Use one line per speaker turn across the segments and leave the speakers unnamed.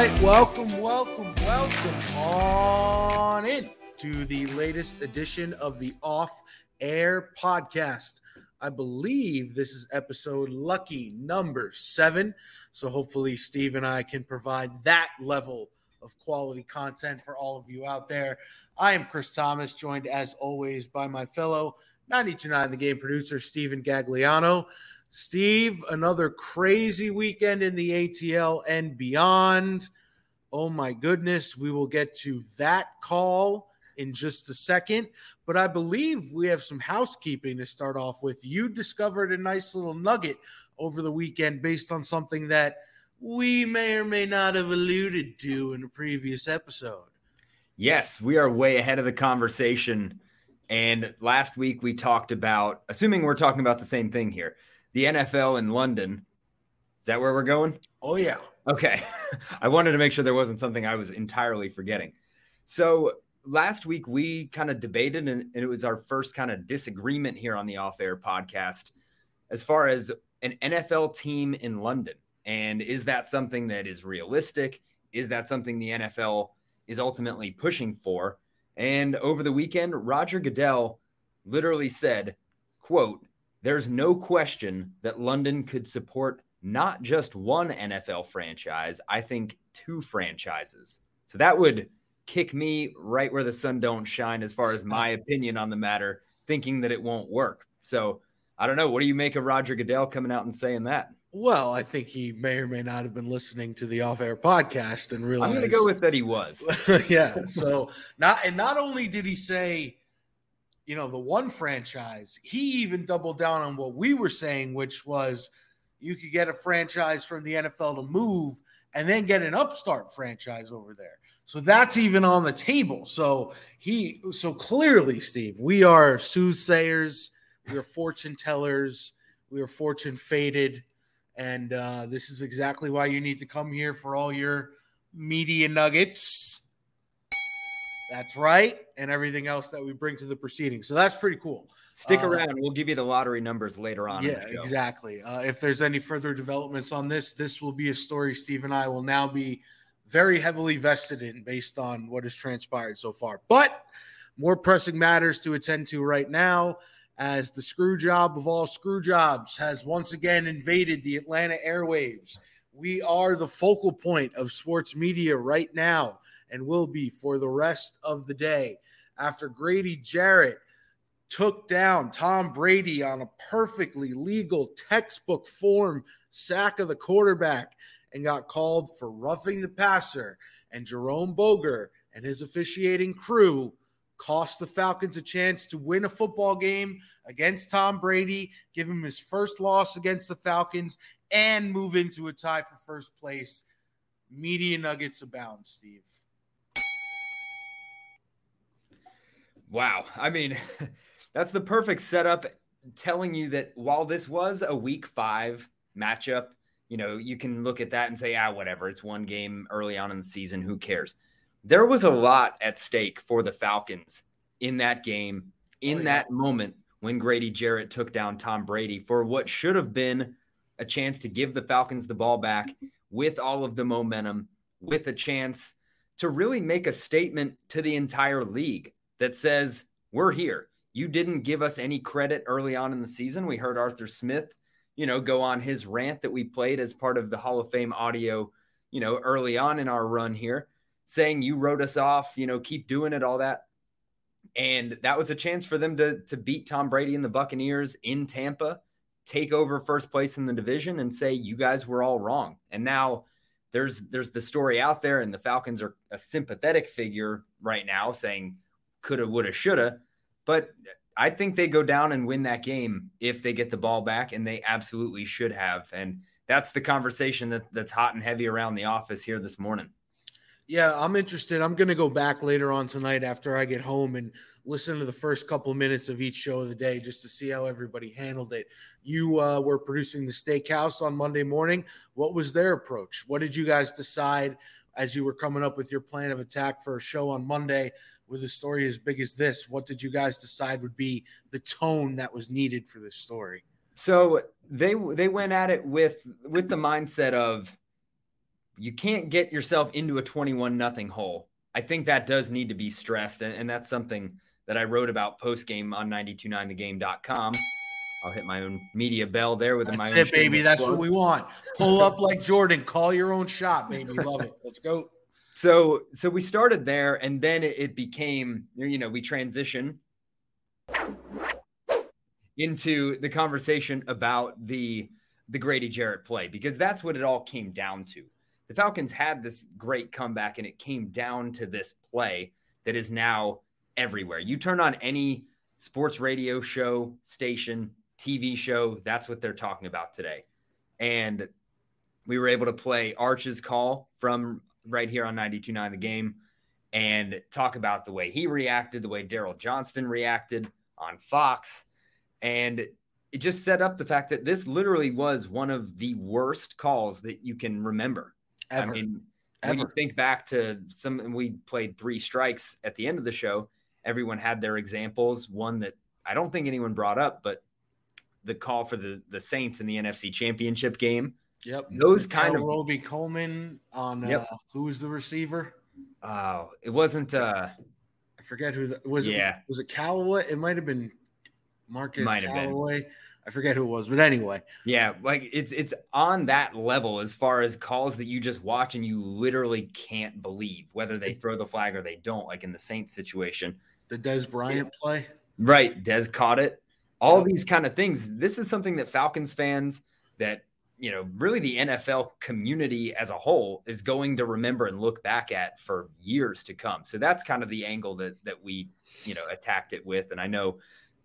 right, welcome, welcome, welcome on in to the latest edition of the Off Air Podcast. I believe this is episode lucky number seven. So hopefully, Steve and I can provide that level of quality content for all of you out there. I am Chris Thomas, joined as always by my fellow 929 The Game producer, Steven Gagliano. Steve, another crazy weekend in the ATL and beyond. Oh my goodness, we will get to that call in just a second. But I believe we have some housekeeping to start off with. You discovered a nice little nugget over the weekend based on something that we may or may not have alluded to in a previous episode.
Yes, we are way ahead of the conversation. And last week we talked about, assuming we're talking about the same thing here, the NFL in London. Is that where we're going?
Oh, yeah.
Okay. I wanted to make sure there wasn't something I was entirely forgetting. So last week we kind of debated, and, it was our first kind of disagreement here on the off air podcast as far as an NFL team in London. And is that something that is realistic? Is that something the NFL is ultimately pushing for? And over the weekend, Roger Goodell literally said, quote, there's no question that London could support not just one NFL franchise, I think two franchises. So that would kick me right where the sun don't shine as far as my opinion on the matter, thinking that it won't work. So I don't know. What do you make of Roger Goodell coming out and saying that?
Well, I think he may or may not have been listening to the off-air podcast and realized.
I'm going to go with that he was.
yeah. So not and not only did he say you know, the one franchise, he even doubled down on what we were saying, which was you could get a franchise from the NFL to move and then get an upstart franchise over there. So that's even on the table. So he, so clearly, Steve, we are soothsayers, we are fortune tellers, we are fortune fated. And uh, this is exactly why you need to come here for all your media nuggets that's right. And everything else that we bring to the proceedings. So that's pretty cool.
Stick uh, around. We'll give you the lottery numbers later on.
Yeah, exactly. Uh, if there's any further developments on this, this will be a story Steve and I will now be very heavily vested in based on what has transpired so far. But more pressing matters to attend to right now as the screw job of all screw jobs has once again invaded the Atlanta airwaves. We are the focal point of sports media right now and will be for the rest of the day. After Grady Jarrett took down Tom Brady on a perfectly legal textbook form sack of the quarterback and got called for roughing the passer, and Jerome Boger and his officiating crew cost the Falcons a chance to win a football game against Tom Brady, give him his first loss against the Falcons, and move into a tie for first place. Media nuggets abound, Steve.
Wow. I mean, that's the perfect setup telling you that while this was a week five matchup, you know, you can look at that and say, ah, whatever. It's one game early on in the season. Who cares? There was a lot at stake for the Falcons in that game, in oh, yeah. that moment when Grady Jarrett took down Tom Brady for what should have been a chance to give the Falcons the ball back with all of the momentum, with a chance to really make a statement to the entire league that says, We're here. You didn't give us any credit early on in the season. We heard Arthur Smith, you know, go on his rant that we played as part of the Hall of Fame audio, you know, early on in our run here, saying you wrote us off, you know, keep doing it, all that. And that was a chance for them to, to beat Tom Brady and the Buccaneers in Tampa, take over first place in the division and say, you guys were all wrong. And now there's there's the story out there, and the Falcons are a sympathetic figure right now saying, coulda, woulda, shoulda. But I think they go down and win that game if they get the ball back, and they absolutely should have. And that's the conversation that, that's hot and heavy around the office here this morning.
Yeah, I'm interested. I'm going to go back later on tonight after I get home and listen to the first couple minutes of each show of the day just to see how everybody handled it. You uh, were producing the Steakhouse on Monday morning. What was their approach? What did you guys decide as you were coming up with your plan of attack for a show on Monday? with a story as big as this, what did you guys decide would be the tone that was needed for this story?
So they they went at it with with the mindset of you can't get yourself into a 21 nothing hole. I think that does need to be stressed. And, and that's something that I wrote about post game on 929thegame.com. I'll hit my own media bell there with
That's
my
it, baby. That's what we want. Pull up like Jordan. Call your own shot, baby. Love it. Let's go.
So, so we started there, and then it, it became, you know, we transition into the conversation about the the Grady Jarrett play because that's what it all came down to. The Falcons had this great comeback, and it came down to this play that is now everywhere. You turn on any sports radio show, station, TV show, that's what they're talking about today. And we were able to play Arch's call from right here on 92.9 The Game and talk about the way he reacted, the way Daryl Johnston reacted on Fox. And it just set up the fact that this literally was one of the worst calls that you can remember.
Ever.
I mean,
Ever.
when you think back to some, we played three strikes at the end of the show. Everyone had their examples. One that I don't think anyone brought up, but the call for the the Saints in the NFC Championship game.
Yep.
Those kind of
Robey-Coleman on
Yep.
uh, who's the receiver?
Oh, it wasn't. uh
I forget who the, was.
Yeah.
It, was it Callaway? It might have been Marcus
Might have been.
Callaway. I forget who it was, but anyway,
Yeah, like it's it's on that level as far as calls that you just watch and you literally can't believe whether they throw the flag or they don't. Like in the Saints situation,
the Dez Bryant play.
right? Dez caught it. All these kind of things. This is something that Falcons fans, that you know, really the NFL community as a whole is going to remember and look back at for years to come. So that's kind of the angle that that we you know attacked it with. And I know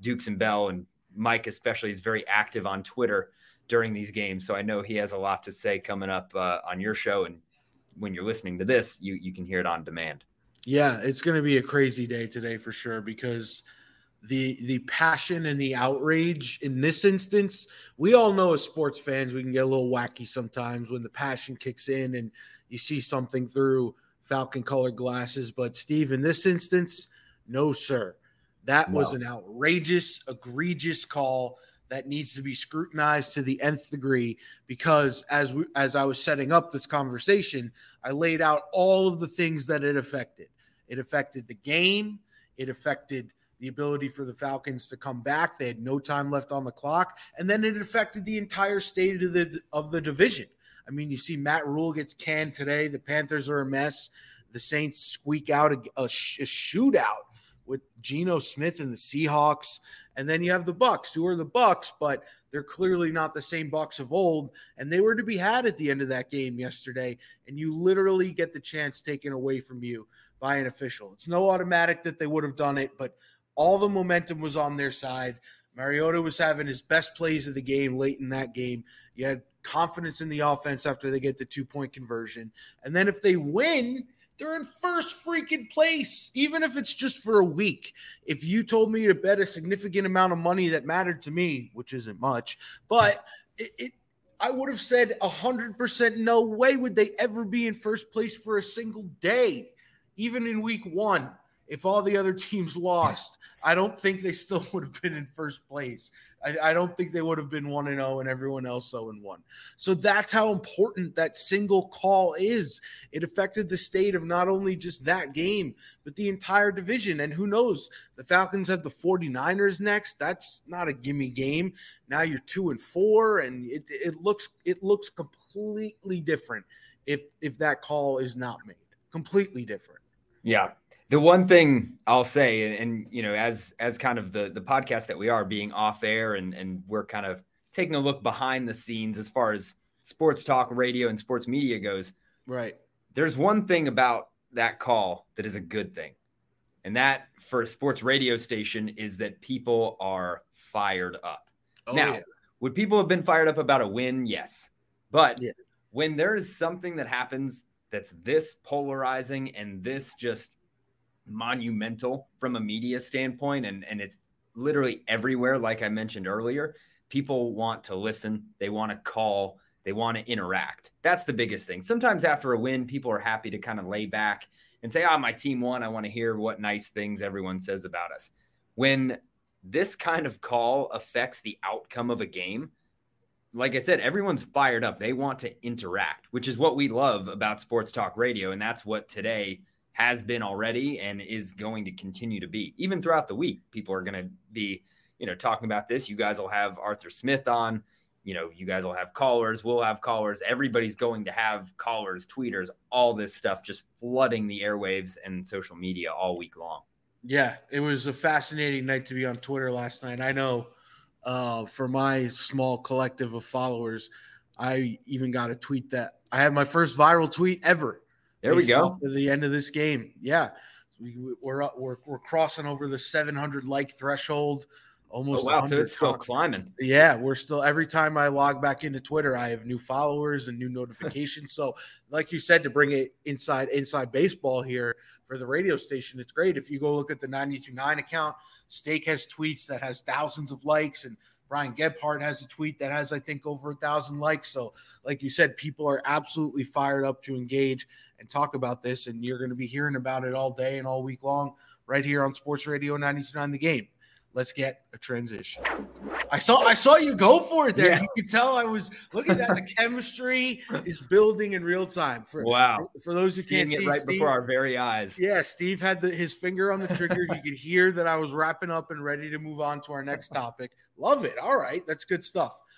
Dukes and Bell and Mike especially is very active on Twitter during these games. So I know he has a lot to say coming up uh, on your show. And when you're listening to this, you you can hear it on demand.
Yeah, it's going to be a crazy day today for sure because the the passion and the outrage in this instance, we all know as sports fans we can get a little wacky sometimes when the passion kicks in and you see something through falcon colored glasses, but Steve in this instance, no sir. That was an outrageous, egregious call that needs to be scrutinized to the nth degree because as we, as I was setting up this conversation, I laid out all of the things that it affected. It affected the game. It affected the ability for the Falcons to come back. They had no time left on the clock, and then it affected the entire state of the of the division. I mean, you see Matt Rhule gets canned today. The Panthers are a mess. The Saints squeak out a, a, sh- a shootout with Geno Smith and the Seahawks, and then you have the Bucs, who are the Bucs, but they're clearly not the same Bucs of old. And they were to be had at the end of that game yesterday, and you literally get the chance taken away from you by an official. It's no automatic that they would have done it, but all the momentum was on their side. Mariota was having his best plays of the game late in that game. You had confidence in the offense after they get the two point conversion. And then if they win, they're in first freaking place, even if it's just for a week. If you told me to bet a significant amount of money that mattered to me, which isn't much, but it, it I would have said 100% no way would they ever be in first place for a single day, even in week one. If all the other teams lost, I don't think they still would have been in first place. I, I don't think they would have been 1 and 0 and everyone else 0 and 1. So that's how important that single call is. It affected the state of not only just that game, but the entire division. And who knows? The Falcons have the 49ers next. That's not a gimme game. Now you're 2 and 4 and it, it looks it looks completely different if if that call is not made. Completely different.
Yeah. The one thing I'll say, and, and, you know, as as kind of the the podcast that we are being off air and and we're kind of taking a look behind the scenes as far as sports talk radio and sports media goes,
Right.
there's one thing about that call that is a good thing. And that for a sports radio station is that people are fired up.
Oh,
now,
yeah.
would people have been fired up about a win? Yes. But
Yeah.
when there is something that happens that's this polarizing and this just monumental from a media standpoint, and, and it's literally everywhere, like I mentioned earlier, people want to listen, they want to call, they want to interact. That's the biggest thing. Sometimes after a win, people are happy to kind of lay back and say, oh, my team won. I want to hear what nice things everyone says about us. When this kind of call affects the outcome of a game, like I said, everyone's fired up. They want to interact, which is what we love about sports talk radio. And that's what today has been already and is going to continue to be. Even throughout the week, people are going to be, you know, talking about this. You guys will have Arthur Smith on. You know, you guys will have callers. We'll have callers. Everybody's going to have callers, tweeters, all this stuff just flooding the airwaves and social media all week long.
Yeah, it was a fascinating night to be on Twitter last night. I know uh, for my small collective of followers, I even got a tweet that I had my first viral tweet ever.
There we go.
To the end of this game. Yeah. We, are we're, we're crossing over the 700 like threshold oh, almost.
Oh, wow. So it's still climbing.
Yeah. We're still, every time I log back into Twitter, I have new followers and new notifications. so, like you said, to bring it inside, inside baseball here for the radio station, it's great. If you go look at the 929 account, Steak has tweets that has thousands of likes and Brian Gebhardt has a tweet that has, I think, over a thousand likes. So, like you said, people are absolutely fired up to engage and talk about this. And you're going to be hearing about it all day and all week long right here on Sports Radio 929 The Game let's get a transition. I saw I saw you go for it there. Yeah. You could tell I was looking at the chemistry is building in real time.
For wow.
For, for those who Seeing can't see it,
right
Steve,
before our very eyes.
Yeah, Steve had the, his finger on the trigger. you could hear that I was wrapping up and ready to move on to our next topic. Love it. All right, that's good stuff.